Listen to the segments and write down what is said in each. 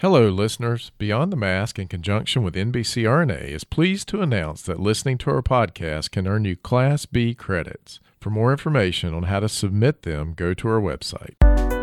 Hello, listeners. Beyond the Mask, in conjunction with NBCRNA, is pleased to announce that listening to our podcast can earn you Class B credits. For more information on how to submit them, go to our website.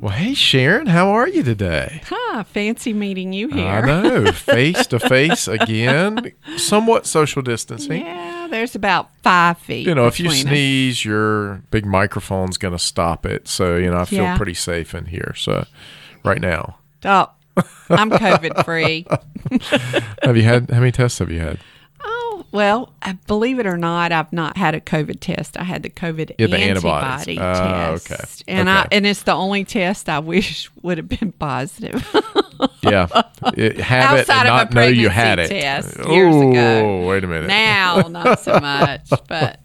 Well, hey Sharon, how are you today? Huh, fancy meeting you here. I know, face to face again, somewhat social distancing. Yeah, there's about five feet. You know, if you between us. sneeze, your big microphone's going to stop it. So, you know, I feel Yeah. pretty safe in here. So, right now, Oh, I'm COVID free. have you had how many tests have you had? Well, believe it or not, I've not had a COVID test. I had the COVID Yeah, the antibody Oh, test. okay. And I and it's the only test I wish would have been positive. Yeah, it, have it Outside and of a not know you had it. test years oh, ago. wait a minute. now, not so much, but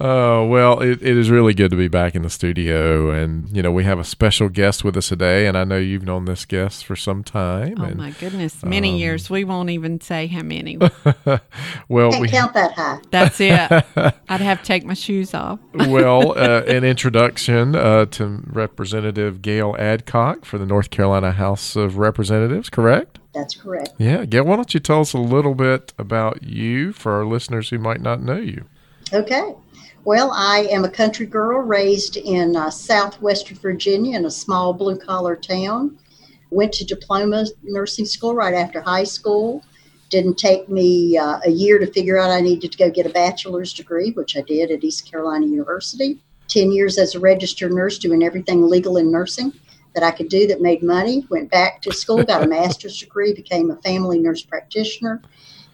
Oh, well, it, it is really good to be back in the studio. And, you know, we have a special guest with us today. And I know you've known this guest for some time. oh and, my goodness, many um, years. We won't even say how many. well, Can't we count that high. That's it. I'd have to take my shoes off. well, uh, an introduction uh, to Representative Gale Adcock for the North Carolina House of Representatives, correct? That's correct. Yeah. Gale, why don't you tell us a little bit about you for our listeners who might not know you? Okay. Well, I am a country girl raised in uh, southwest Virginia in a small blue collar town. Went to diploma nursing school right after high school. Didn't take me uh, a year to figure out I needed to go get a bachelor's degree, which I did at East Carolina University. 10 years as a registered nurse doing everything legal in nursing that I could do that made money. Went back to school, got a master's degree, became a family nurse practitioner,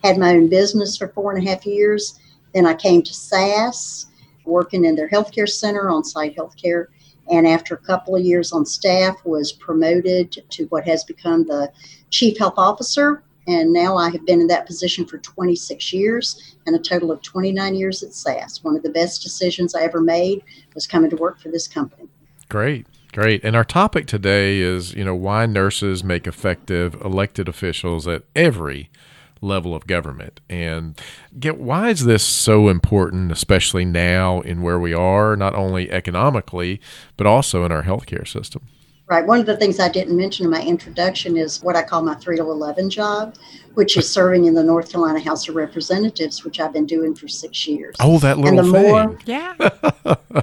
had my own business for four and a half years. Then I came to SAS, working in their healthcare center on site healthcare. And after a couple of years on staff, was promoted to what has become the chief health officer. And now I have been in that position for 26 years and a total of 29 years at SAS. One of the best decisions I ever made was coming to work for this company. Great. Great. And our topic today is, you know, why nurses make effective elected officials at every level of government. And get why is this so important, especially now in where we are, not only economically, but also in our healthcare system? Right. One of the things I didn't mention in my introduction is what I call my 3 to 11 job, which is serving in the North Carolina House of Representatives, which I've been doing for six years. Oh, that and little the thing. more Yeah.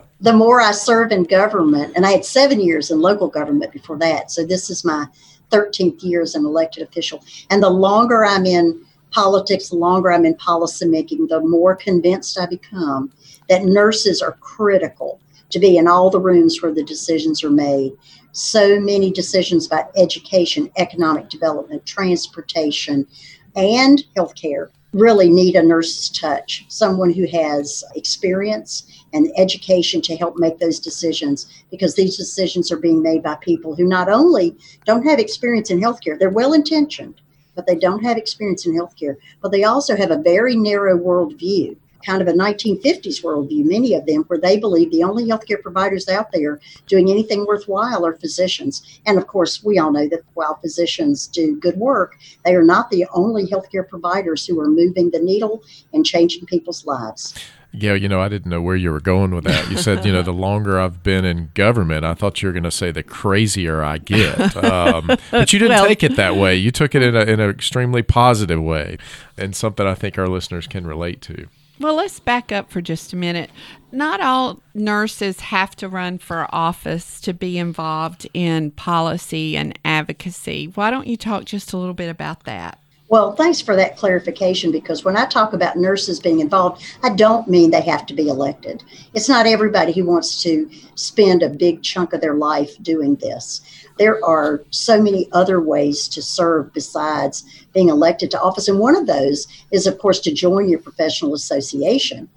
the more I serve in government, and I had seven years in local government before that. So this is my 13th year as an elected official. And the longer I'm in politics, the longer I'm in policymaking, the more convinced I become that nurses are critical to be in all the rooms where the decisions are made. So many decisions about education, economic development, transportation, and healthcare really need a nurse's touch, someone who has experience and education to help make those decisions because these decisions are being made by people who not only don't have experience in healthcare, they're well intentioned, but they don't have experience in healthcare, but they also have a very narrow worldview kind of a 1950s worldview, many of them, where they believe the only healthcare providers out there doing anything worthwhile are physicians. And of course, we all know that while physicians do good work, they are not the only healthcare providers who are moving the needle and changing people's lives. Yeah, you know, I didn't know where you were going with that. You said, you know, the longer I've been in government, I thought you were going to say the crazier I get. Um, but you didn't well, take it that way. You took it in, a, in an extremely positive way and something I think our listeners can relate to. Well, let's back up for just a minute. Not all nurses have to run for office to be involved in policy and advocacy. Why don't you talk just a little bit about that? Well, thanks for that clarification because when I talk about nurses being involved, I don't mean they have to be elected. It's not everybody who wants to spend a big chunk of their life doing this. There are so many other ways to serve besides being elected to office. And one of those is, of course, to join your professional association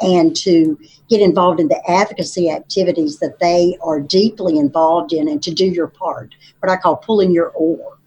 and to get involved in the advocacy activities that they are deeply involved in and to do your part, what I call pulling your oar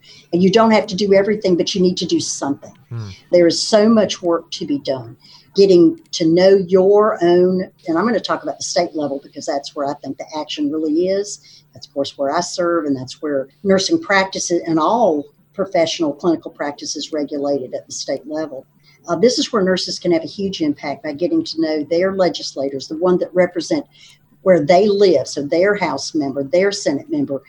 you don't have to do everything, but you need to do something. Hmm. There is so much work to be done. Getting to know your own, and I'm going to talk about the state level because that's where I think the action really is. That's, of course, where I serve, and that's where nursing practices and all professional clinical practice is regulated at the state level. Uh, this is where nurses can have a huge impact by getting to know their legislators, the one that represent where they live, so their House member, their Senate member,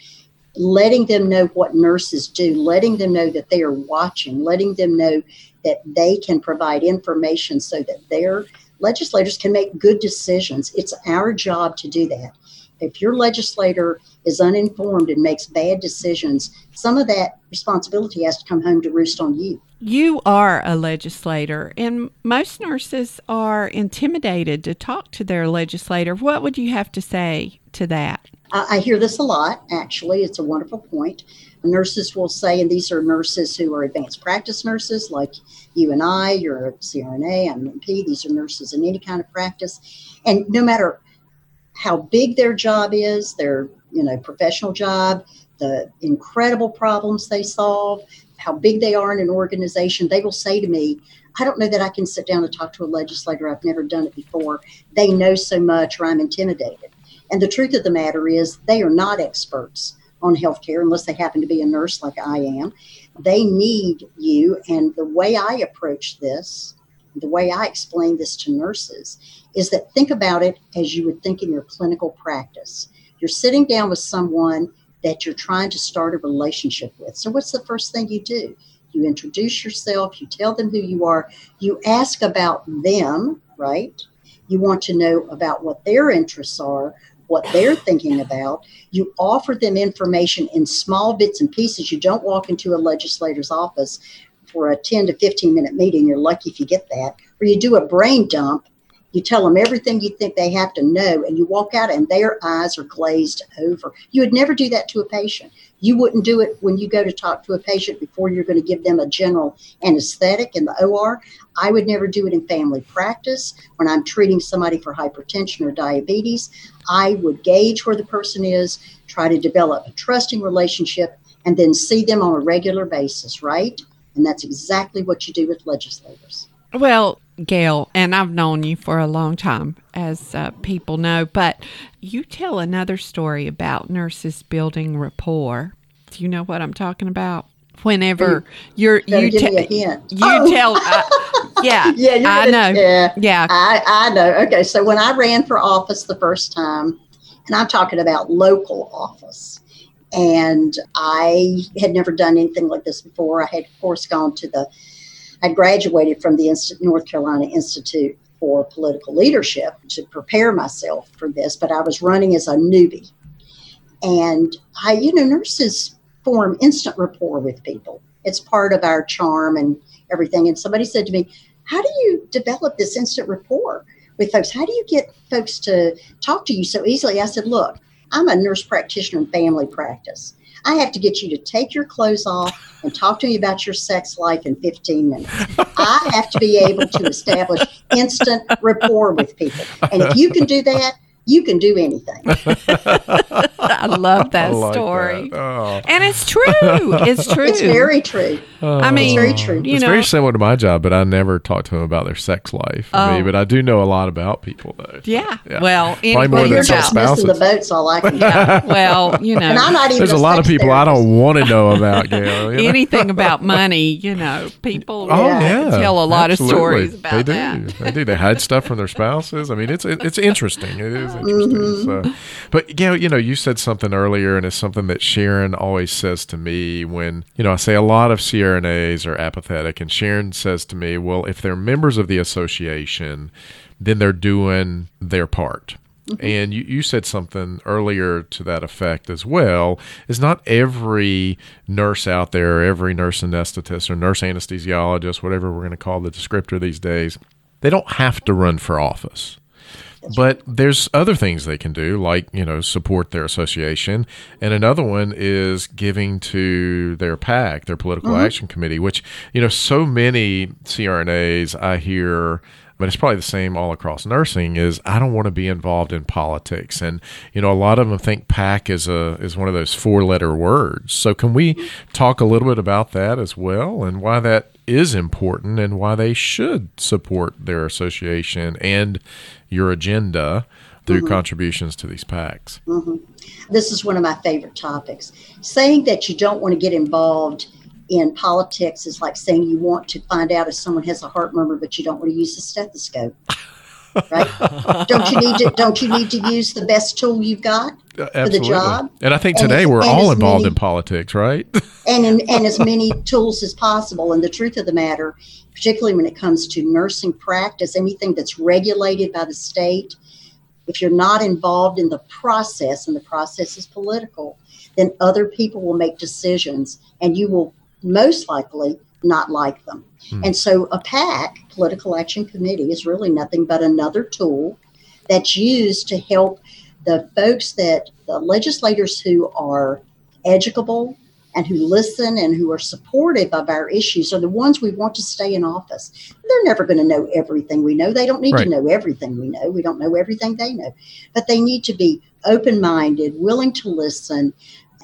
letting them know what nurses do, letting them know that they are watching, letting them know that they can provide information so that their legislators can make good decisions. It's our job to do that. If your legislator is uninformed and makes bad decisions, some of that responsibility has to come home to roost on you. You are a legislator, and most nurses are intimidated to talk to their legislator. What would you have to say to that? I, hear this a lot, actually. It's a wonderful point. Nurses will say, and these are nurses who are advanced practice nurses, like you and I, you're a CRNA, I'm an NP, these are nurses in any kind of practice. And no matter how big their job is, their you know professional job, the incredible problems they solve, how big they are in an organization, they will say to me, I don't know that I can sit down and talk to a legislator. I've never done it before. They know so much, or I'm intimidated. And the truth of the matter is, they are not experts on healthcare unless they happen to be a nurse like I am. They need you. And the way I approach this, the way I explain this to nurses, is that think about it as you would think in your clinical practice. You're sitting down with someone that you're trying to start a relationship with. So, what's the first thing you do? You introduce yourself, you tell them who you are, you ask about them, right? You want to know about what their interests are, what they're thinking about. You offer them information in small bits and pieces. You don't walk into a legislator's office for a 10 to 15 minute meeting. You're lucky if you get that. Or you do a brain dump you tell them everything you think they have to know, and you walk out and their eyes are glazed over. You would never do that to a patient. You wouldn't do it when you go to talk to a patient before you're going to give them a general anesthetic in the OR. I would never do it in family practice when I'm treating somebody for hypertension or diabetes. I would gauge where the person is, try to develop a trusting relationship, and then see them on a regular basis, right? And that's exactly what you do with legislators. Well, Gale, and I've known you for a long time, as uh, people know, but you tell another story about nurses building rapport. Do you know what I'm talking about? Whenever you're you, te- you oh. tell, uh, yeah, yeah, I know, yeah, yeah, I, I know. Okay, so when I ran for office the first time, and I'm talking about local office, and I had never done anything like this before. I had, of course, gone to the I graduated from the North Carolina Institute for Political Leadership to prepare myself for this, but I was running as a newbie. And I, you know, nurses form instant rapport with people. It's part of our charm and everything. And somebody said to me, How do you develop this instant rapport with folks? How do you get folks to talk to you so easily? I said, Look, I'm a nurse practitioner in family practice. I have to get you to take your clothes off and talk to me about your sex life in 15 minutes. I have to be able to establish instant rapport with people. And if you can do that, you can do anything. I love that I like story. that. Oh. And it's true. It's true. It's very true. I oh. mean, it's very true. You it's know, very similar to my job, but I never talk to them about their sex life. I mean, Oh. but I do know a lot about people, though. yeah. Yeah. Well, Probably more anybody Well, than you're some just missing the boats, all I can yeah. Well, you know. And I'm know, not even There's a lot of sex people I don't want to know about, Gale. you know? anything about money, you know, people Oh Yeah. yeah, tell a lot Absolutely. of stories about they do. that. They do. They hide stuff from their spouses. I mean, it's it, it's interesting. It is interesting. Mm-hmm. So, but Gale, you know, you said something earlier, and it's something that Sharon always says to me when you know I say a lot of CRNAs are apathetic, and Sharon says to me, "Well, if they're members of the association, then they're doing their part." And you, you said something earlier to that effect as well. Is not every nurse out there, every nurse anesthetist or nurse anesthesiologist, whatever we're going to call the descriptor these days, they don't have to run for office. But there's other things they can do, like you know, support their association, and another one is giving to their PAC, their political mm-hmm. action committee, which you know, so many CRNAs I hear but it's probably the same all across nursing is I don't want to be involved in politics. And you know a lot of them think PAC is a is one of those four letter words. So can we mm-hmm. talk a little bit about that as well and why that is important and why they should support their association and your agenda through mm-hmm. contributions to these PACs mm-hmm. This is one of my favorite topics. Saying that you don't want to get involved in politics is like saying you want to find out if someone has a heart murmur, but you don't want to use a stethoscope. Right? don't you need to? Don't you need to use the best tool you've got? Uh, Absolutely. job. and I think today as- we're all involved many- in politics right and in, and as many tools as possible. And the truth of the matter, particularly when it comes to nursing practice, anything that's regulated by the state, if you're not involved in the process, and the process is political, then other people will make decisions, and you will most likely not like them. Hmm. And so, a PAC, Political Action Committee, is really nothing but another tool that's used to help the folks that the legislators who are educable and who listen and who are supportive of our issues are the ones we want to stay in office. They're never going to know everything we know. They don't need Right. to know everything we know. We don't know everything they know. But they need to be open minded, willing to listen,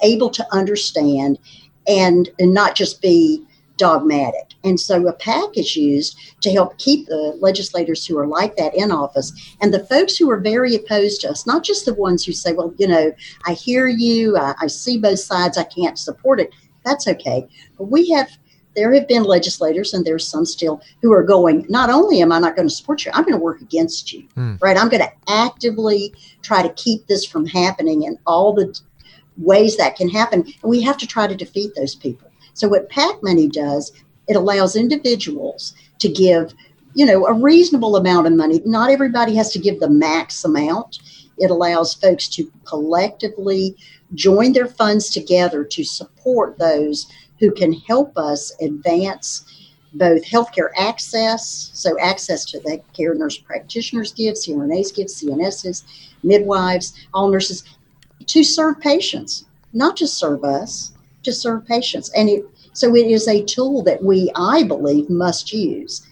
able to understand, and, and not just be dogmatic. And so a PAC is used to help keep the legislators who are like that in office and the folks who are very opposed to us, not just the ones who say, well, you know, I hear you, I, I see both sides, I can't support it. That's okay. But we have, there have been legislators, and there's some still, who are going, not only am I not going to support you, I'm going to work against you, Hmm. right? I'm going to actively try to keep this from happening in all the ways that can happen. And we have to try to defeat those people. So what PAC money does, it allows individuals to give, you know, a reasonable amount of money. Not everybody has to give the max amount. It allows folks to collectively join their funds together to support those who can help us advance both healthcare access, so access to the care nurse practitioners give, CRNAs give, CNSs, midwives, all nurses, to serve patients, not just serve us, to serve patients. And it so it is a tool that we, I believe, must use.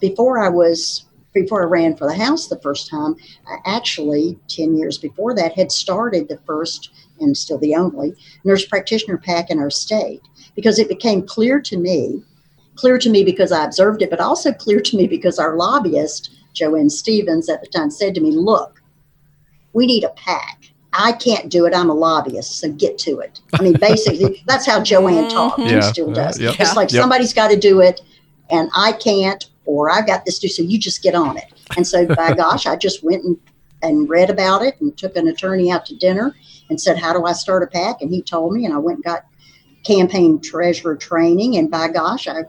Before I was before I ran for the House the first time, I actually, 10 years before that, had started the first and still the only nurse practitioner PAC in our state because it became clear to me, clear to me because I observed it, but also clear to me because our lobbyist, Joanne Stevens, at the time said to me, Look, we need a PAC. I can't do it. I'm a lobbyist, so get to it. I mean, basically, that's how Joanne talked. Yeah, She still uh, does. yep, It's like yep. somebody's got to do it, and I can't, or I've got this to do, so you just get on it. And so, by gosh, I just went and, and read about it and took an attorney out to dinner and said, How do I start a PAC?" And he told me, and I went and got campaign treasurer training, and by gosh, I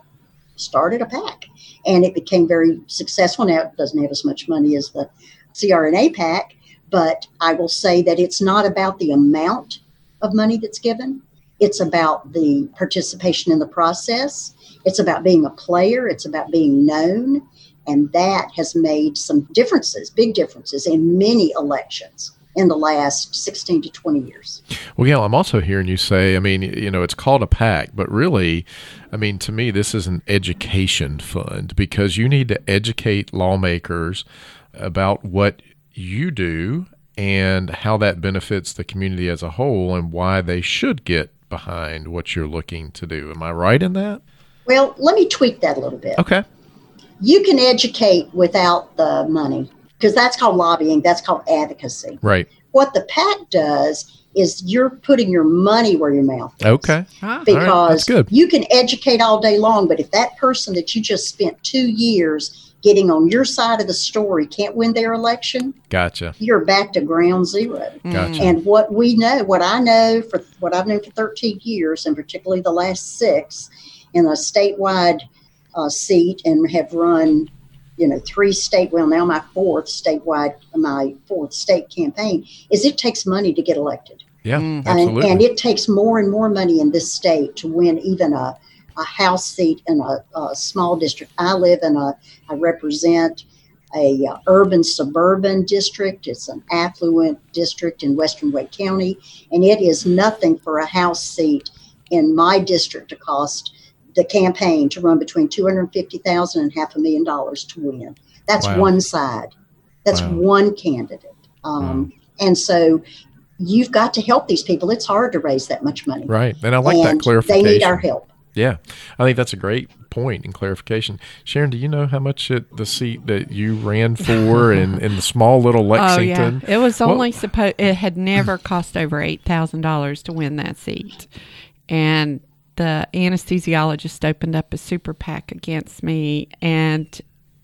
started a PAC, And it became very successful. Now, it doesn't have as much money as the CRNA PAC, but I will say that it's not about the amount of money that's given. It's about the participation in the process. It's about being a player. It's about being known. And that has made some differences, big differences in many elections in the last 16 to 20 years. Well, Gale, I'm also hearing you say, I mean, you know, it's called a PAC, but really, I mean, to me, this is an education fund because you need to educate lawmakers about what you do and how that benefits the community as a whole and why they should get behind what you're looking to do. Am I right in that? Well, let me tweak that a little bit. Okay. You can educate without the money because that's called lobbying, that's called advocacy. Right. What the PAC does is you're putting your money where your mouth is. Okay. Ah, huh? Because that's good. you can educate all day long, but if that person that you just spent two years getting on your side of the story can't win their election, Gotcha. you're back to ground zero. Gotcha. And what we know, what I know for what I've known for 13 years, and particularly the last six, in a statewide uh, seat, and have run, you know, three state, well, now my fourth statewide, my fourth state campaign, is it takes money to get elected. Yeah, Mm. absolutely. And, and it takes more and more money in this state to win even a, a House seat in a, a small district. I live in a, I represent a uh, urban suburban district. It's an affluent district in Western Wake County, and it is nothing for a House seat in my district to cost the campaign to run between two hundred fifty thousand and half a million dollars to win. That's Wow. one side. That's Wow. one candidate. Um, And so you've got to help these people. It's hard to raise that much money. right. And I like and that clarification. They need our help. Yeah, I think that's a great point and clarification. Sharon, do you know how much it, the seat that you ran for in, in the small little Lexington? Oh yeah, it was only supposed. It had never cost over eight thousand dollars to win that seat, and the anesthesiologist opened up a super PAC against me and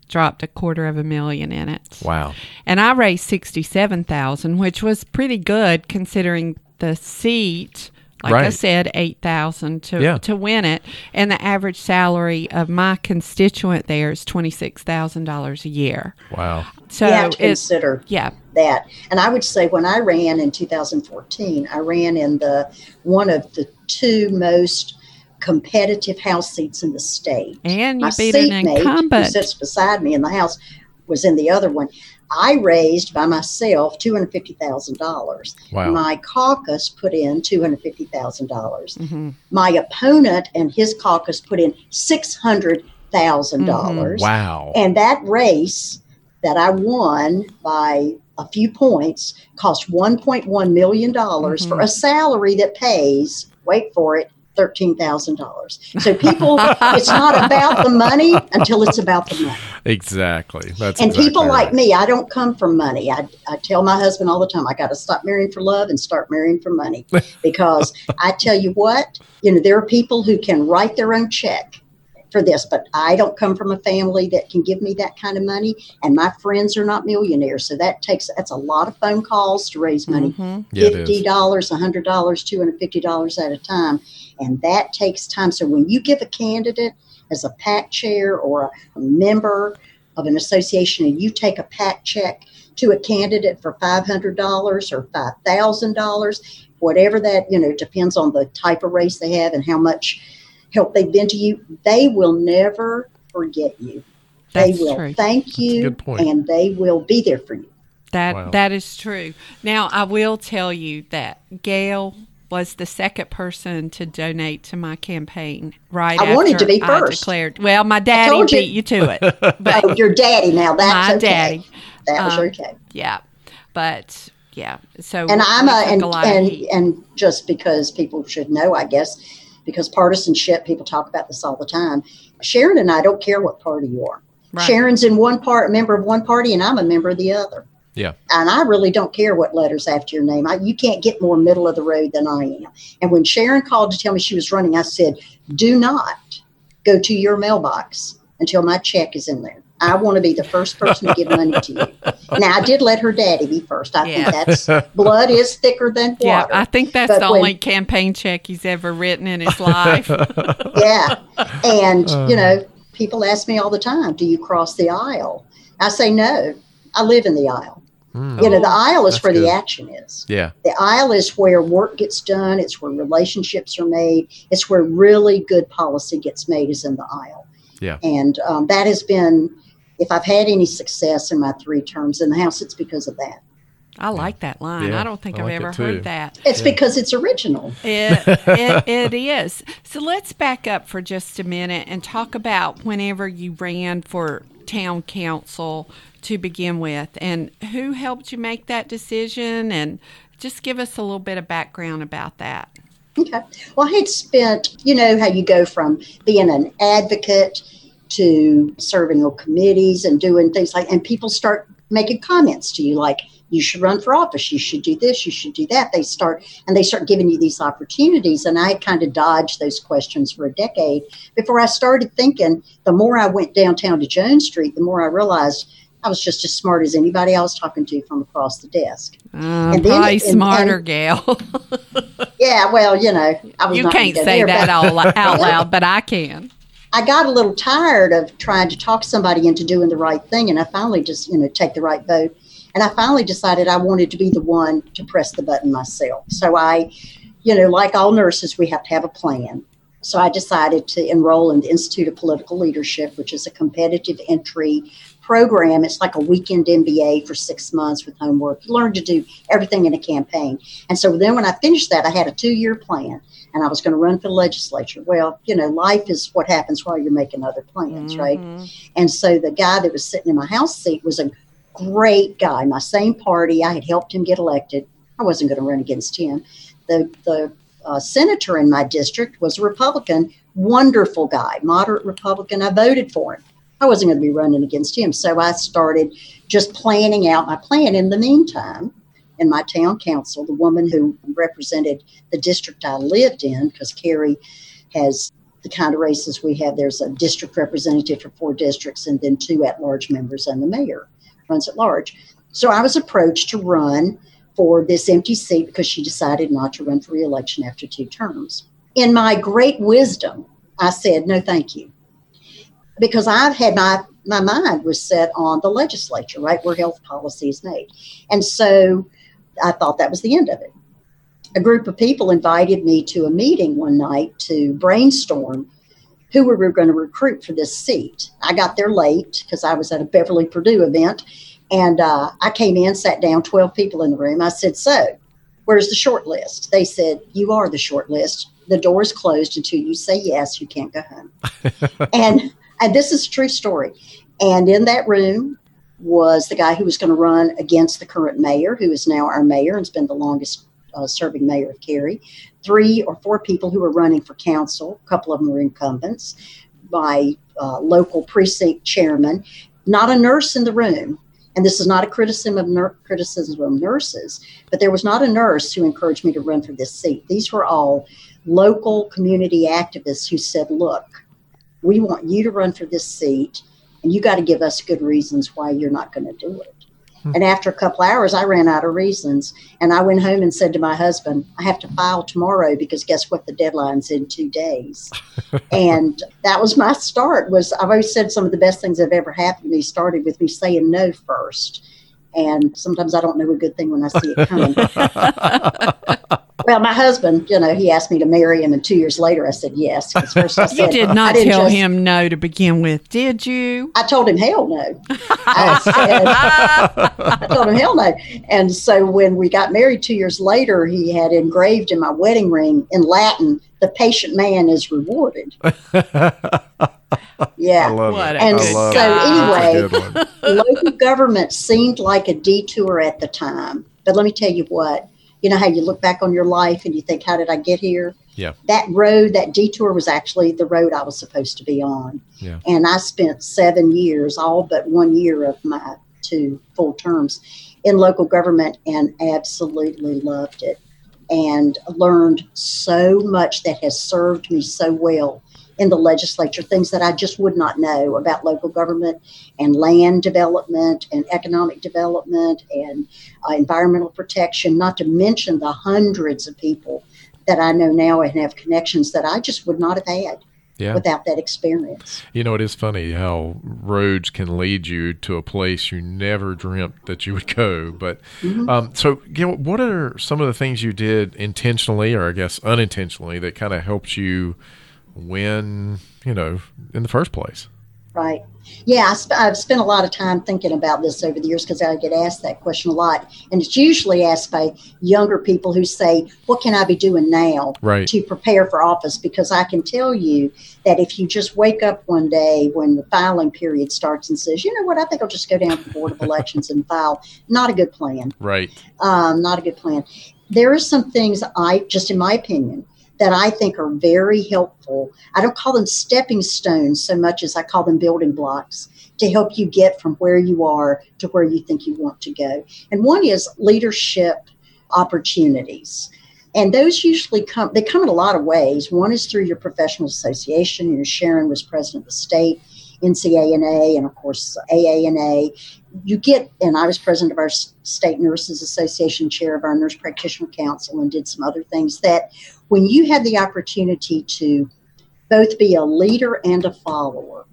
dropped a quarter of a million in it. Wow. And I raised sixty-seven thousand, which was pretty good considering the seat. Like I said, eight thousand to Yeah. to win it, and the average salary of my constituent there is twenty six thousand dollars a year. Wow. So you have to it's consider yeah, that. And I would say when I ran in 2014, I ran in the one of the two most competitive House seats in the state. and you My beat an seatmate, who sits beside me in the House, was in the other one. I raised by myself two hundred fifty thousand dollars. Wow. My caucus put in two hundred fifty thousand dollars. Mhm. My opponent and his caucus put in six hundred thousand dollars. Wow. And that race that I won by a few points cost $1.1 million for a salary that pays, wait for it, $13,000. So people, it's not about the money until it's about the money. Exactly. That's And people exactly like me, I don't come from money. I, I tell my husband all the time, I got to stop marrying for love and start marrying for money. Because I tell you what, you know, there are people who can write their own check for this, but I don't come from a family that can give me that kind of money. And my friends are not millionaires. So that takes, that's a lot of phone calls to raise money. Mhm. Yeah. Fifty dollars, a hundred dollars, two hundred fifty dollars at a time, and that takes time. So when you give a candidate as a PAC chair or a, a member of an association, and you take a PAC check to a candidate for five hundred dollars or five thousand dollars, whatever that you know depends on the type of race they have and how much help they've been to you. They will never forget you. That's they will true. thank you, and they will be there for you. That Wow. that is true. Now I will tell you that Gale was the second person to donate to my campaign. Right, I wanted to be I first. declared. Well, my daddy you. beat you to it, but Oh, your daddy now. That's my okay. daddy. That was Um, okay. Yeah, but yeah. So And I'm a and lot of and, and just because people should know, I guess, because partisanship, people talk about this all the time. Sharon and I don't care what party you are. Right. Sharon's in one part, member of one party, and I'm a member of the other. Yeah. And I really don't care what letters after your name. I, you can't get more middle of the road than I am. And when Sharon called to tell me she was running, I said, "Do not go to your mailbox until my check is in there. I want to be the first person to give money to you." Now I did let her daddy be first. I Yeah. think that's blood is thicker than water. Yeah. I think that's But the when- only campaign check he's ever written in his life. yeah. And, you know, people ask me all the time, do you cross the aisle? I say, no, I live in the aisle. Mm. You know, the aisle is That's where good. the action is. Yeah. The aisle is where work gets done, it's where relationships are made, it's where really good policy gets made, is in the aisle. Yeah. And um, that has been, if I've had any success in my three terms in the House, it's because of that. I like that line. Yeah, I don't think I I've like ever heard that. It's because it's original. It, it, it is. So let's back up for just a minute and talk about whenever you ran for town council, to begin with. And who helped you make that decision? And just give us a little bit of background about that. Okay. Well, I had spent, you know, how you go from being an advocate to serving on committees and doing things like, and people start making comments to you like, you should run for office, you should do this, you should do that. They start, and they start giving you these opportunities. And I kind of dodged those questions for a decade before I started thinking the more I went downtown to Jones Street, the more I realized I was just as smart as anybody I was talking to from across the desk. Uh, and probably then, smarter, and, Gale. yeah, well, you know, I was. You can't say there, that out loud, but I can. I got a little tired of trying to talk somebody into doing the right thing, and I finally just, you know, take the right vote. And I finally decided I wanted to be the one to press the button myself. So I, you know, like all nurses, we have to have a plan. So I decided to enroll in the Institute of Political Leadership, which is a competitive entry program. It's like a weekend MBA for six months with homework. You learn to do everything in a campaign. And so then when I finished that, I had a two year plan and I was going to run for the legislature. Well, you know, life is what happens while you're making other plans, mm-hmm. right? And so the guy that was sitting in my house seat was a great guy, my same party. I had helped him get elected. I wasn't going to run against him. The, the uh, senator in my district was a Republican, wonderful guy, moderate Republican. I voted for him. I wasn't going to be running against him. So I started just planning out my plan. In the meantime, in my town council, the woman who represented the district I lived in, because Cary has the kind of races we have, there's a district representative for four districts and then two at large members, and the mayor runs at large. So I was approached to run for this empty seat because she decided not to run for reelection after two terms. In my great wisdom, I said, no, thank you because I've had my my mind was set on the legislature, right, where health policy is made, and so I thought that was the end of it. A group of people invited me to a meeting one night to brainstorm who we were going to recruit for this seat. I got there late because I was at a Beverly Perdue event, and uh, I came in, sat down, twelve people in the room. I said, "So, where's the short list?" They said, "You are the short list." the door is closed until you say yes, you can't go home. and and this is a true story. And in that room was the guy who was going to run against the current mayor, who is now our mayor and has been the longest uh, serving mayor of Cary. Three or four people who were running for council. A couple of them were incumbents. My uh, local precinct chairman. Not a nurse in the room. And this is not a criticism of ner- criticism of nurses, but there was not a nurse who encouraged me to run for this seat. These were all local community activists who said, "Look, we want you to run for this seat, and you got to give us good reasons why you're not going to do it. Hmm. And after a couple hours, I ran out of reasons, and I went home and said to my husband, "I have to file tomorrow because guess what? The deadline's in two days." and that was my start. Was I've always said some of the best things that have ever happened to me started with me saying no first. And sometimes I don't know a good thing when I see it coming. Well, my husband, you know, he asked me to marry him, and two years later, I said yes. First I said, you did not tell just, him no to begin with, did you? I told him hell no. I, said, I told him hell no. And so when we got married two years later, he had engraved in my wedding ring in Latin, "The patient man is rewarded." Yeah. And so anyway, local government seemed like a detour at the time. But let me tell you what you know how you look back on your life and you think, how did I get here? Yeah. That road, that detour was actually the road I was supposed to be on. Yeah. And I spent seven years, all but one year of my two full terms in local government and absolutely loved it and learned so much that has served me so well in the legislature, things that I just would not know about local government and land development and economic development and uh, environmental protection, not to mention the hundreds of people that I know now and have connections that I just would not have had. Yeah. Without that experience. You know, it is funny how roads can lead you to a place you never dreamt that you would go. But mm-hmm. um, so, Gale, what are some of the things you did intentionally, or I guess unintentionally, that kind of helped you win, you know, in the first place? Right. Yeah, I sp- I've spent a lot of time thinking about this over the years because I get asked that question a lot. And it's usually asked by younger people who say, What can I be doing now Right. to prepare for office? Because I can tell you that if you just wake up one day when the filing period starts and says, You know what, I think I'll just go down to the Board of Elections and file, not a good plan Right. um, not a good plan. There are some things I, just in my opinion, that I think are very helpful. I don't call them stepping stones so much as I call them building blocks to help you get from where you are to where you think you want to go. And one is leadership opportunities. And those usually come, they come in a lot of ways. One is through your professional association. You know, Sharon was president of the state, NCANA, and of course, AANA you get, and I was president of our state nurses association, chair of our nurse practitioner council, and did some other things that when you have the opportunity to both be a leader and a follower,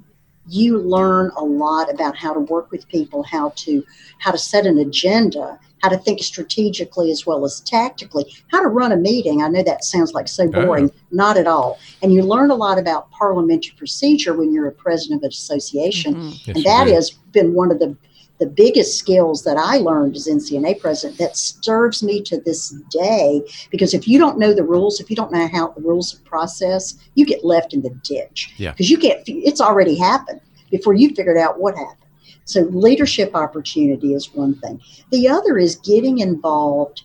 you learn a lot about how to work with people, how to how to set an agenda, how to think strategically as well as tactically, how to run a meeting. I know that sounds like so boring, not at all. And you learn a lot about parliamentary procedure when you're a president of an association, Mhm. Yes, and that has been one of the the biggest skills that I learned as NCNA president that serves me to this day. Because if you don't know the rules, if you don't know how the rules of process, you get left in the ditch. Yeah. Because you can't. It's already happened before you figured out what happened. So leadership opportunity is one thing. The other is getting involved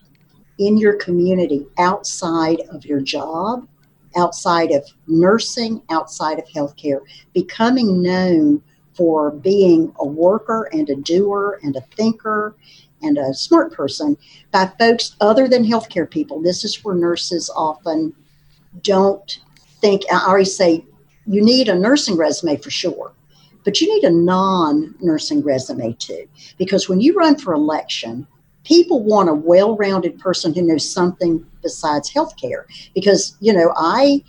in your community outside of your job, outside of nursing, outside of healthcare, becoming known for being a worker and a doer and a thinker and a smart person by folks other than healthcare people. This is where nurses often don't think. I always say you need a nursing resume for sure, but you need a non nursing resume too. Because when you run for election, people want a well rounded person who knows something besides healthcare. Because, you know, I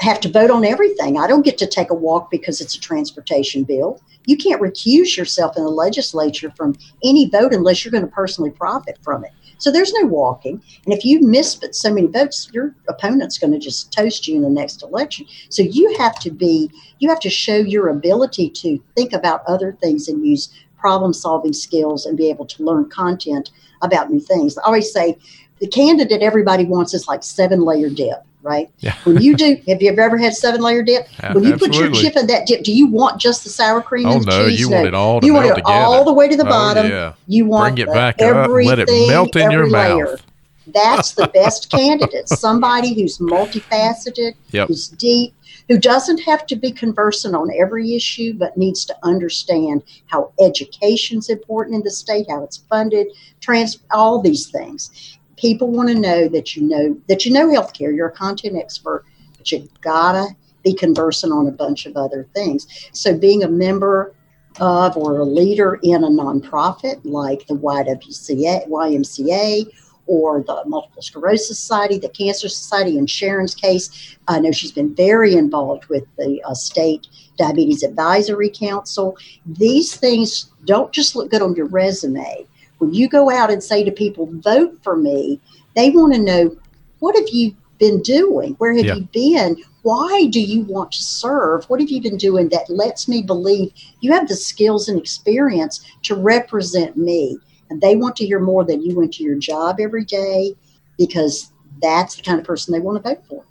have to vote on everything. I don't get to take a walk because it's a transportation bill. You can't recuse yourself in the legislature from any vote unless you're going to personally profit from it. So there's no walking. And if you miss but so many votes, your opponent's going to just toast you in the next election. So you have to be, you have to show your ability to think about other things and use problem solving skills and be able to learn content about new things. I always say the candidate everybody wants is like seven layer dip, right? Yeah. When you do, have you ever had seven layer dip? Yeah, When you put your chip in that dip, do you want just the sour cream Oh and no, cheese? you want it all you want it together. all the way to the Oh, bottom. yeah. You want Bring it back up let it melt in your layer. mouth. That's the best candidate. Somebody who's multifaceted, Yep. who's deep, who doesn't have to be conversant on every issue, but needs to understand how education's important in the state, how it's funded, trans, all these things. People want to know that you know that you know healthcare. You're a content expert, but you gotta be conversant on a bunch of other things. So being a member of or a leader in a nonprofit like the YWCA, YMCA, or the Multiple Sclerosis Society, the Cancer Society. In Sharon's case, I know she's been very involved with the uh, state diabetes advisory council. These things don't just look good on your resume. When you go out and say to people, "Vote for me," they want to know what have you been doing? Where have Yeah. you been? Why do you want to serve? What have you been doing that lets me believe you have the skills and experience to represent me? And they want to hear more than you went to your job every day because that's the kind of person they want to vote for.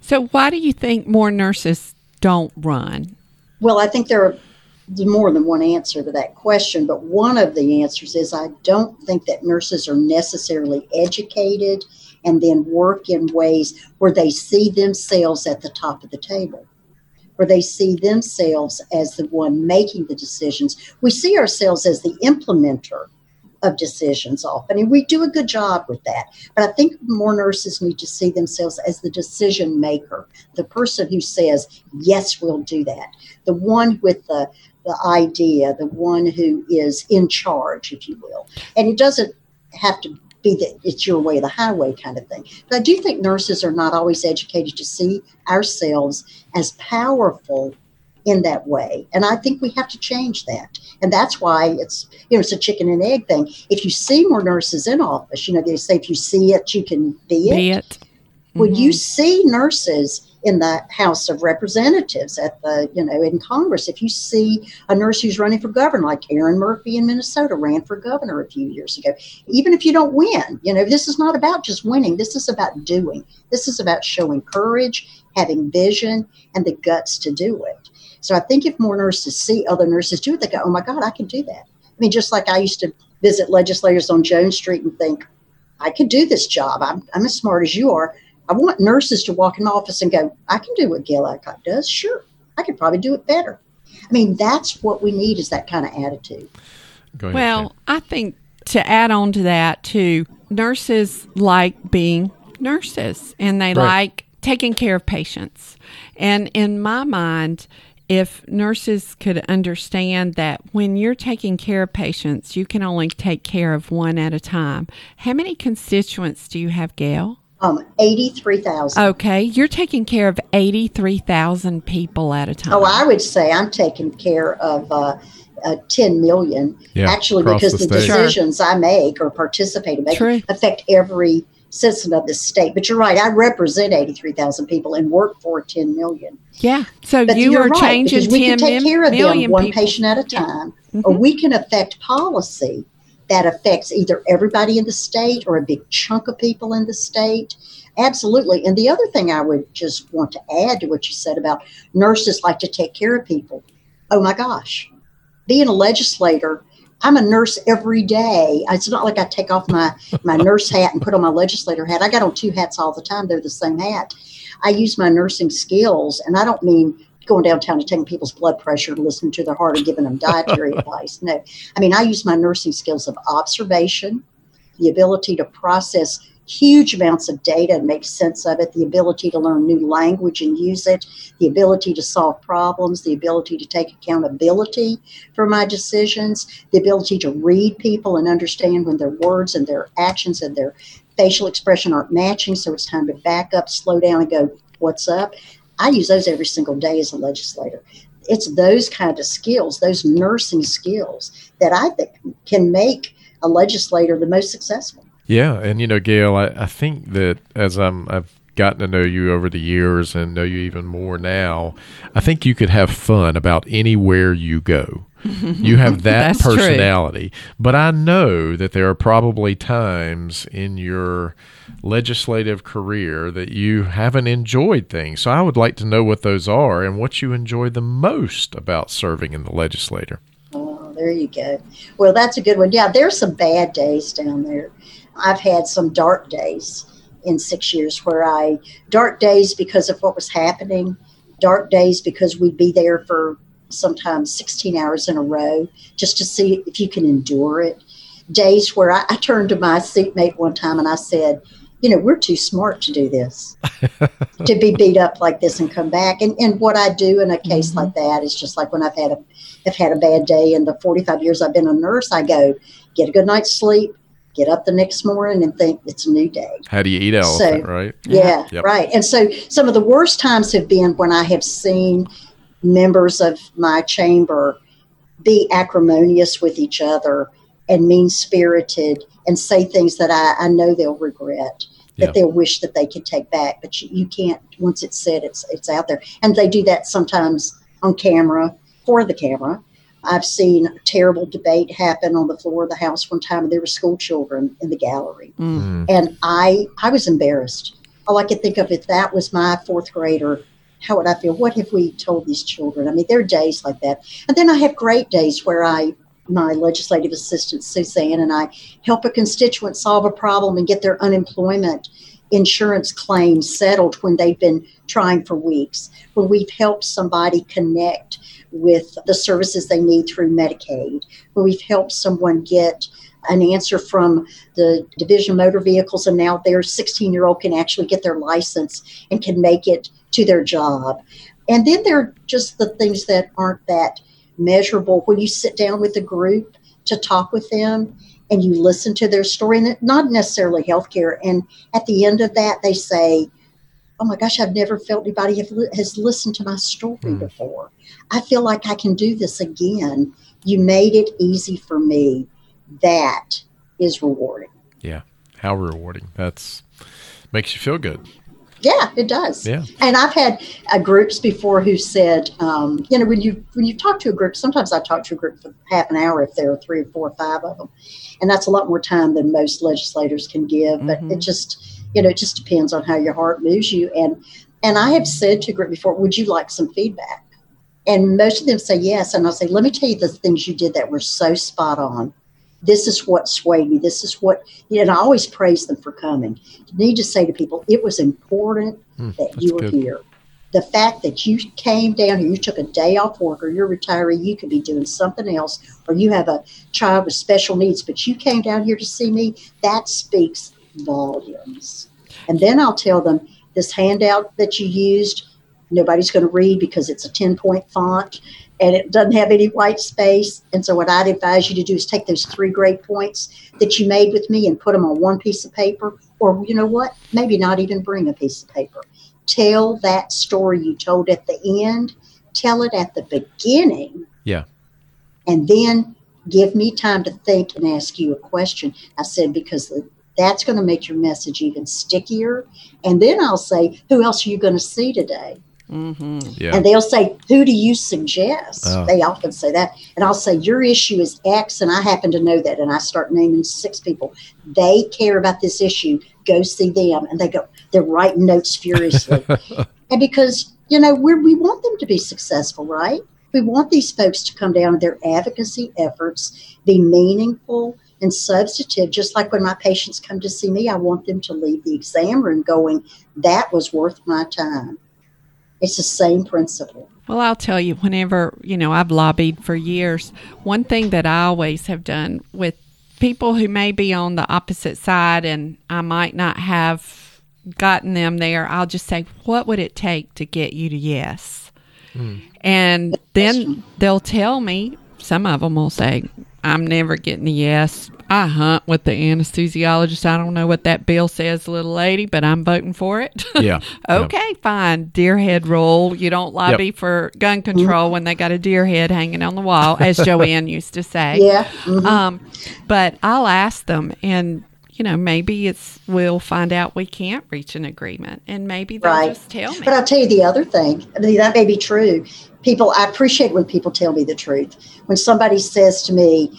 So, why do you think more nurses don't run? Well, I think there are more than one answer to that question, but one of the answers is I don't think that nurses are necessarily educated and then work in ways where they see themselves at the top of the table, where they see themselves as the one making the decisions. We see ourselves as the implementer of decisions often, and we do a good job with that. But I think more nurses need to see themselves as the decision maker, the person who says, Yes, we'll do that, the one with the the idea, the one who is in charge, if you will. And it doesn't have to be that it's your way the highway kind of thing. But I do think nurses are not always educated to see ourselves as powerful in that way. And I think we have to change that. And that's why it's you know it's a chicken and egg thing. If you see more nurses in office, you know, they say if you see it, you can be it. Be it. When you mm-hmm. see nurses in the House of Representatives, at the, you know, in Congress, if you see a nurse who's running for governor, like Erin Murphy in Minnesota ran for governor a few years ago, even if you don't win, you know, this is not about just winning. This is about doing. This is about showing courage, having vision, and the guts to do it. So I think if more nurses see other nurses do it, they go, oh my God, I can do that. I mean, just like I used to visit legislators on Jones Street and think, I could do this job. I'm, I'm as smart as you are. I want nurses to walk in my office and go, I can do what Gale Adcock does. Sure. I could probably do it better. I mean, that's what we need is that kind of attitude. Ahead, well, I think to add on to that too, nurses like being nurses and they Right. like taking care of patients. And in my mind, if nurses could understand that when you're taking care of patients, you can only take care of one at a time. How many constituents do you have, Gale? Um, 83,000. Okay, you're taking care of 83,000 people at a time. Oh, I would say I'm taking care of uh, uh, 10 million. Yeah, Actually, because the the, state. Sure. decisions I make or participate in make affect every citizen of the state. But you're right, I represent 83,000 people and work for 10 million. Yeah, so But you you're are right, changing because we can take care of them one people. patient at a Yeah. time, Mhm. or we can affect policy that affects either everybody in the state or a big chunk of people in the state. Absolutely. And the other thing I would just want to add to what you said about nurses like to take care of people. Oh my gosh, being a legislator, I'm a nurse every day. It's not like I take off my, my nurse hat and put on my legislator hat. I got on two hats all the time. They're the same hat. I use my nursing skills, and I don't mean going downtown and taking people's blood pressure, listening to their heart, and giving them dietary advice. No, I mean, I use my nursing skills of observation, the ability to process huge amounts of data and make sense of it, the ability to learn new language and use it, the ability to solve problems, the ability to take accountability for my decisions, the ability to read people and understand when their words and their actions and their facial expression aren't matching. So it's time to back up, slow down, and go, What's up? I use those every single day as a legislator. It's those kind of skills, those nursing skills, that I think can make a legislator the most successful. Yeah, and you know, Gale, I, I think that as I'm, I've gotten to know you over the years and know you even more now, I think you could have fun about anywhere you go. You have that That's true. personality. But I know that there are probably times in your legislative career that you haven't enjoyed things. So I would like to know what those are and what you enjoy the most about serving in the legislature. Oh, there you go. Well, that's a good one. Yeah, there's some bad days down there. I've had some dark days in six years where I, dark days because of what was happening, dark days because we'd be there for sometimes 16 hours in a row just to see if you can endure it. Days where I, I turned to my seatmate one time and I said, you know, we're too smart to do this, to be beat up like this and come back. And, and what I do in a case mm-hmm. like that is just like when I've had a have had a bad day in the 45 years I've been a nurse, I go get a good night's sleep, get up the next morning and think it's a new day. How do you eat elephant, right? Yeah, Yep. right. And so some of the worst times have been when I have seen members of my chamber be acrimonious with each other and mean spirited and say things that I, I know they'll regret. That Yeah. they'll wish that they could take back, but you, you can't. Once it's said, it's it's out there, and they do that sometimes on camera for the camera. I've seen a terrible debate happen on the floor of the house one time, and there were school children in the gallery, Mm. and I I was embarrassed. All I could think of if that was my fourth grader, how would I feel? What have we told these children? I mean, there are days like that, and then I have great days where I. My legislative assistant Suzanne and I help a constituent solve a problem and get their unemployment insurance claims settled when they've been trying for weeks. When we've helped somebody connect with the services they need through Medicaid. When we've helped someone get an answer from the Division Motor Vehicles, and now their 16 year old can actually get their license and can make it to their job. And then there are just the things that aren't that measurable when you sit down with a group to talk with them and you listen to their story, and not necessarily healthcare. And at the end of that, they say, Oh my gosh, I've never felt anybody have has listened to my story Hmm. before. I feel like I can do this again. You made it easy for me. That is rewarding. Yeah. How rewarding. That's makes you feel good. Yeah, it does. Yeah. And I've had uh, groups before who said, um, you know, when you when you talk to a group, sometimes I talk to a group for half an hour if there are three or four or five of them, and that's a lot more time than most legislators can give. But it just, you know, it just depends on how your heart moves you. And and I have said to a group before, would you like some feedback? And most of them say yes. And I'll say, let me tell you the things you did that were so spot on. This is what swayed me. This is what, you know, and I always praise them for coming. You need to say to people, it was important hmm, that you were good. here. The fact that you came down here, you took a day off work, or you're a retiree, you could be doing something else, or you have a child with special needs, but you came down here to see me, that speaks volumes. And then I'll tell them this handout that you used, nobody's going to read because it's a 10 point font and it doesn't have any white space. And so, what I'd advise you to do is take those three great points that you made with me and put them on one piece of paper, or you know what? Maybe not even bring a piece of paper. Tell that story you told at the end, tell it at the beginning, Yeah. and then give me time to think and ask you a question. I said, because the, that's going to make your message even stickier. And then I'll say, who else are you going to see today? Mm-hmm. Yeah. And they'll say, Who do you suggest? Oh. They often say that. And I'll say, Your issue is X, and I happen to know that. And I start naming six people. They care about this issue. Go see them. And they go, They're writing notes furiously. and because, you know, we're, we want them to be successful, right? We want these folks to come down and their advocacy efforts be meaningful and substantive. Just like when my patients come to see me, I want them to leave the exam room going, That was worth my time. It's the same principle. Well, I'll tell you, whenever, you know, I've lobbied for years, one thing that I always have done with people who may be on the opposite side and I might not have gotten them there, I'll just say, what would it take to get you to yes? Hmm. And then they'll tell me, some of them will say, I'm never getting a yes. I hunt with the anesthesiologist. I don't know what that bill says, little lady, but I'm voting for it. Yeah. Okay, fine. Deer head rule. You don't lobby for gun control when they got a deer head hanging on the wall, as Joanne used to say. Yeah. mhm. Um, but I'll ask them, and you know, maybe it's we'll find out we can't reach an agreement, and maybe they'll Right. just tell me. But I'll tell you the other thing. I mean, that may be true. People, I appreciate when people tell me the truth. When somebody says to me,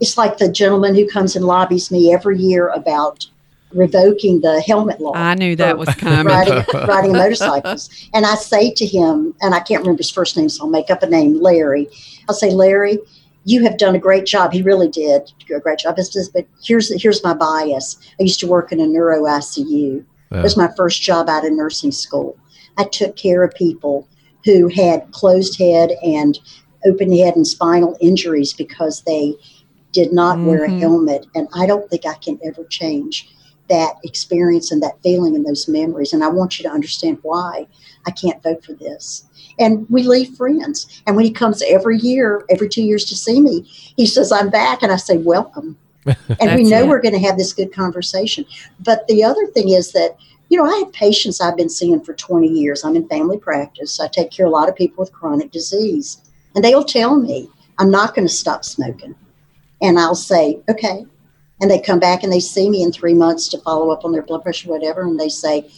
it's like the gentleman who comes and lobbies me every year about revoking the helmet law. I knew that was coming. riding, riding motorcycles. And I say to him, and I can't remember his first name, so I'll make up a name, Larry. I'll say, Larry, you have done a great job. He really did do a great job. Just- But here's here's my bias. I used to work in a neuro ICU. It was my first job out of nursing school. I took care of people who had closed head and open head and spinal injuries because they did not wear a Mhm. helmet. And I don't think I can ever change that experience and that feeling and those memories. And I want you to understand why I can't vote for this. And we leave friends. And when he comes every year, every two years to see me, he says, I'm back. And I say, Welcome. and we know it. we're going to have this good conversation. But the other thing is that, you know, I have patients I've been seeing for 20 years. I'm in family practice. I take care of a lot of people with chronic disease. And they'll tell me, I'm not going to stop smoking. And I'll say, okay. And they come back and they see me in three months to follow up on their blood pressure, whatever. And they say,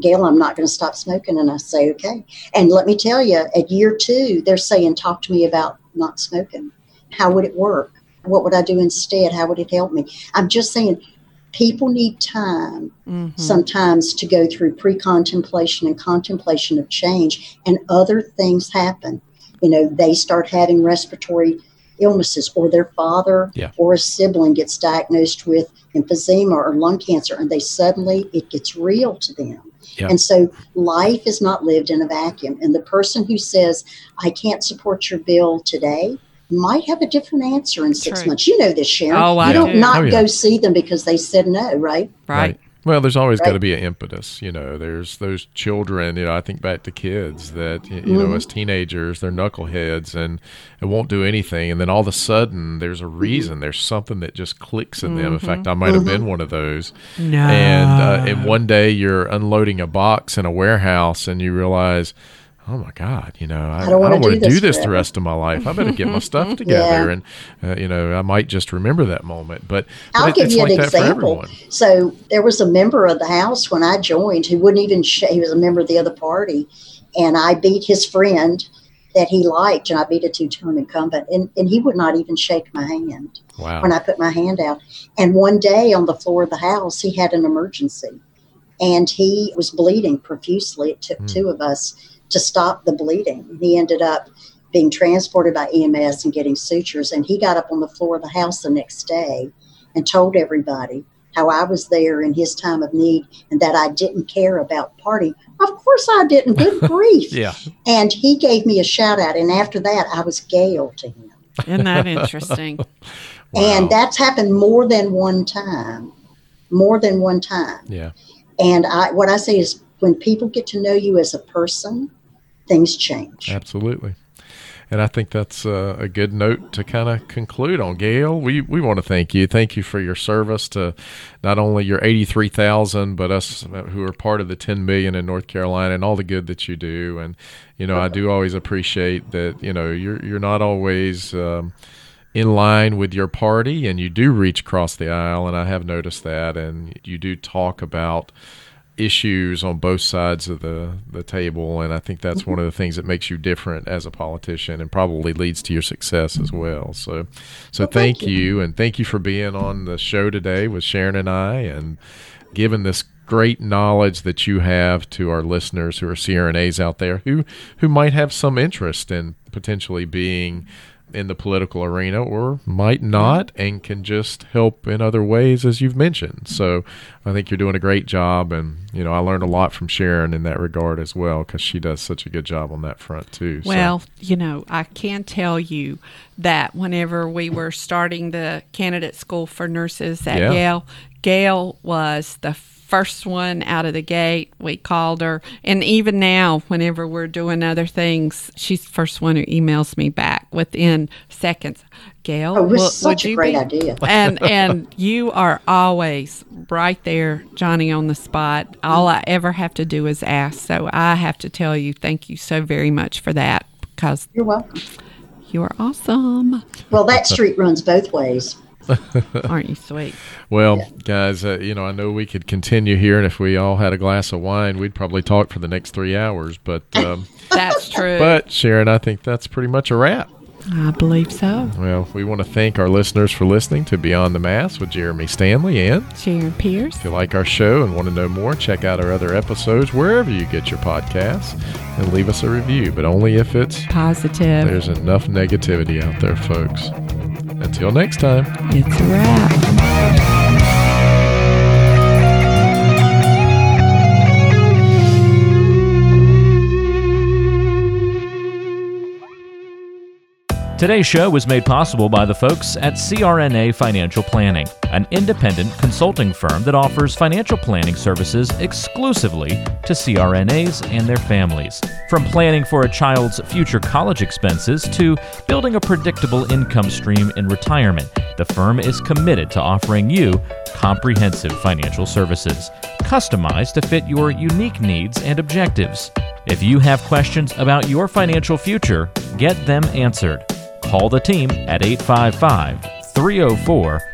Gale, I'm not going to stop smoking. And I say, okay. And let me tell you, at year two, they're saying, talk to me about not smoking. How would it work? What would I do instead? How would it help me? I'm just saying, people need time Mhm. sometimes to go through pre contemplation and contemplation of change, and other things happen. You know, they start having respiratory illnesses, or their father Yeah. or a sibling gets diagnosed with emphysema or lung cancer, and they suddenly, it gets real to them. Yeah. And so life is not lived in a vacuum. And the person who says, I can't support your bill today, might have a different answer in six True. months. You know this, Sharon. Oh, I you don't do. not Oh, yeah. go see them because they said no, right? right. Well, there's always got to be an impetus. You know, there's those children. You know, I think back to kids that y- you know, Mhm. as teenagers, they're knuckleheads and and won't do anything, and then all of a sudden, there's a reason. There's something that just clicks in them. In fact, I might have been one of those. No. And uh, and one day you're unloading a box in a warehouse, and you realize. Oh my God, you know, I, I don't wanna do this do this the rest of my life. I better get my stuff together, and uh, you know, I might just remember that moment. But, but I'll it- give you like an example. So there was a member of the House when I joined who wouldn't even. Sh- he was a member of the other party, and I beat his friend that he liked, and I beat a two-term incumbent, and, and he would not even shake my hand Wow. when I put my hand out. And one day on the floor of the House, he had an emergency, and he was bleeding profusely. It took Hmm. two of us to stop the bleeding. He ended up being transported by EMS and getting sutures. And he got up on the floor of the house the next day and told everybody how I was there in his time of need and that I didn't care about party. Of course I didn't. Good grief. yeah. And he gave me a shout out. And after that, I was Gale to him. Isn't that interesting? And that's happened more than one time. More than one time. Yeah. And I, what I say is when people get to know you as a person, things change. Absolutely. And I think that's uh, a good note to kind of conclude on. Gale, we, we want to thank you. Thank you for your service to not only your 83,000, but us who are part of the 10 million in North Carolina and all the good that you do. And, you know, I do always appreciate that, you know, you're, you're not always um, in line with your party and you do reach across the aisle. And I have noticed that. And you do talk about issues on both sides of the, the table. And I think that's one of the things that makes you different as a politician and probably leads to your success as well. So, so Well, thank, thank you. you. And thank you for being on the show today with Sharon and I and giving this great knowledge that you have to our listeners who are CRNAs out there who, who might have some interest in potentially being in the political arena or might not and can just help in other ways as you've mentioned. So I think you're doing a great job and you know I learned a lot from Sharon in that regard as well cuz she does such a good job on that front too. So- Well, you know, I can tell you that whenever we were starting the candidate school for nurses at Yeah. Yale, Gale was the first one out of the gate. We called her. And even now, whenever we're doing other things, she's the first one who emails me back within seconds. Gale, Oh, it was will- such would a you great be-" idea. and and you are always right there, Johnny, on the spot. All I ever have to do is ask. So I have to tell you, thank you so very much for that because You're welcome. you are awesome. Well, that street runs both ways. Aren't you sweet? Well, guys, uh, you know, I know we could continue here, and if we all had a glass of wine, we'd probably talk for the next three hours. But, um, That's true. but Sharon, I think that's pretty much a wrap. I believe so. Well, we want to thank our listeners for listening to Beyond the Mask with Jeremy Stanley. And Sharon Pierce. if you like our show and want to know more, check out our other episodes wherever you get your podcasts and leave us a review, but only if it's Positive. there's enough negativity out there, folks. Until next time. It's a wrap. Today's show was made possible by the folks at CRNA Financial Planning, an independent consulting firm that offers financial planning services exclusively to CRNAs and their families. From planning for a child's future college expenses to building a predictable income stream in retirement, the firm is committed to offering you comprehensive financial services, customized to fit your unique needs and objectives. If you have questions about your financial future, get them answered. Call the team at 855 304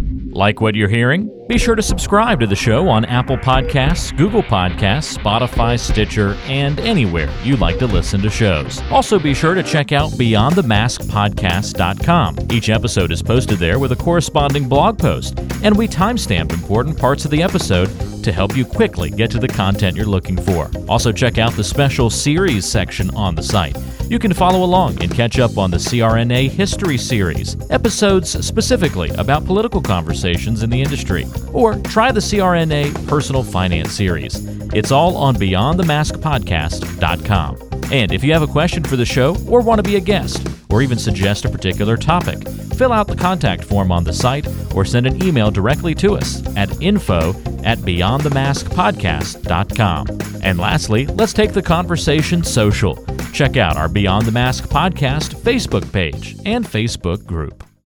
Like what you're hearing? Be sure to subscribe to the show on Apple Podcasts, Google Podcasts, Spotify, Stitcher, and anywhere you like to listen to shows. Also, be sure to check out BeyondTheMaskPodcast.com. Each episode is posted there with a corresponding blog post, and we timestamp important parts of the episode to help you quickly get to the content you're looking for. Also, check out the special series section on the site. You can follow along and catch up on the CRNA History Series, episodes specifically about political conversations in the industry, or try the CRNA Personal Finance Series. It's all on BeyondTheMaskPodcast.com. And if you have a question for the show or want to be a guest, or even suggest a particular topic, fill out the contact form on the site or send an email directly to us at info at beyondthemaskpodcast.com. And lastly, let's take the conversation social. Check out our Beyond the Mask podcast Facebook page and Facebook group.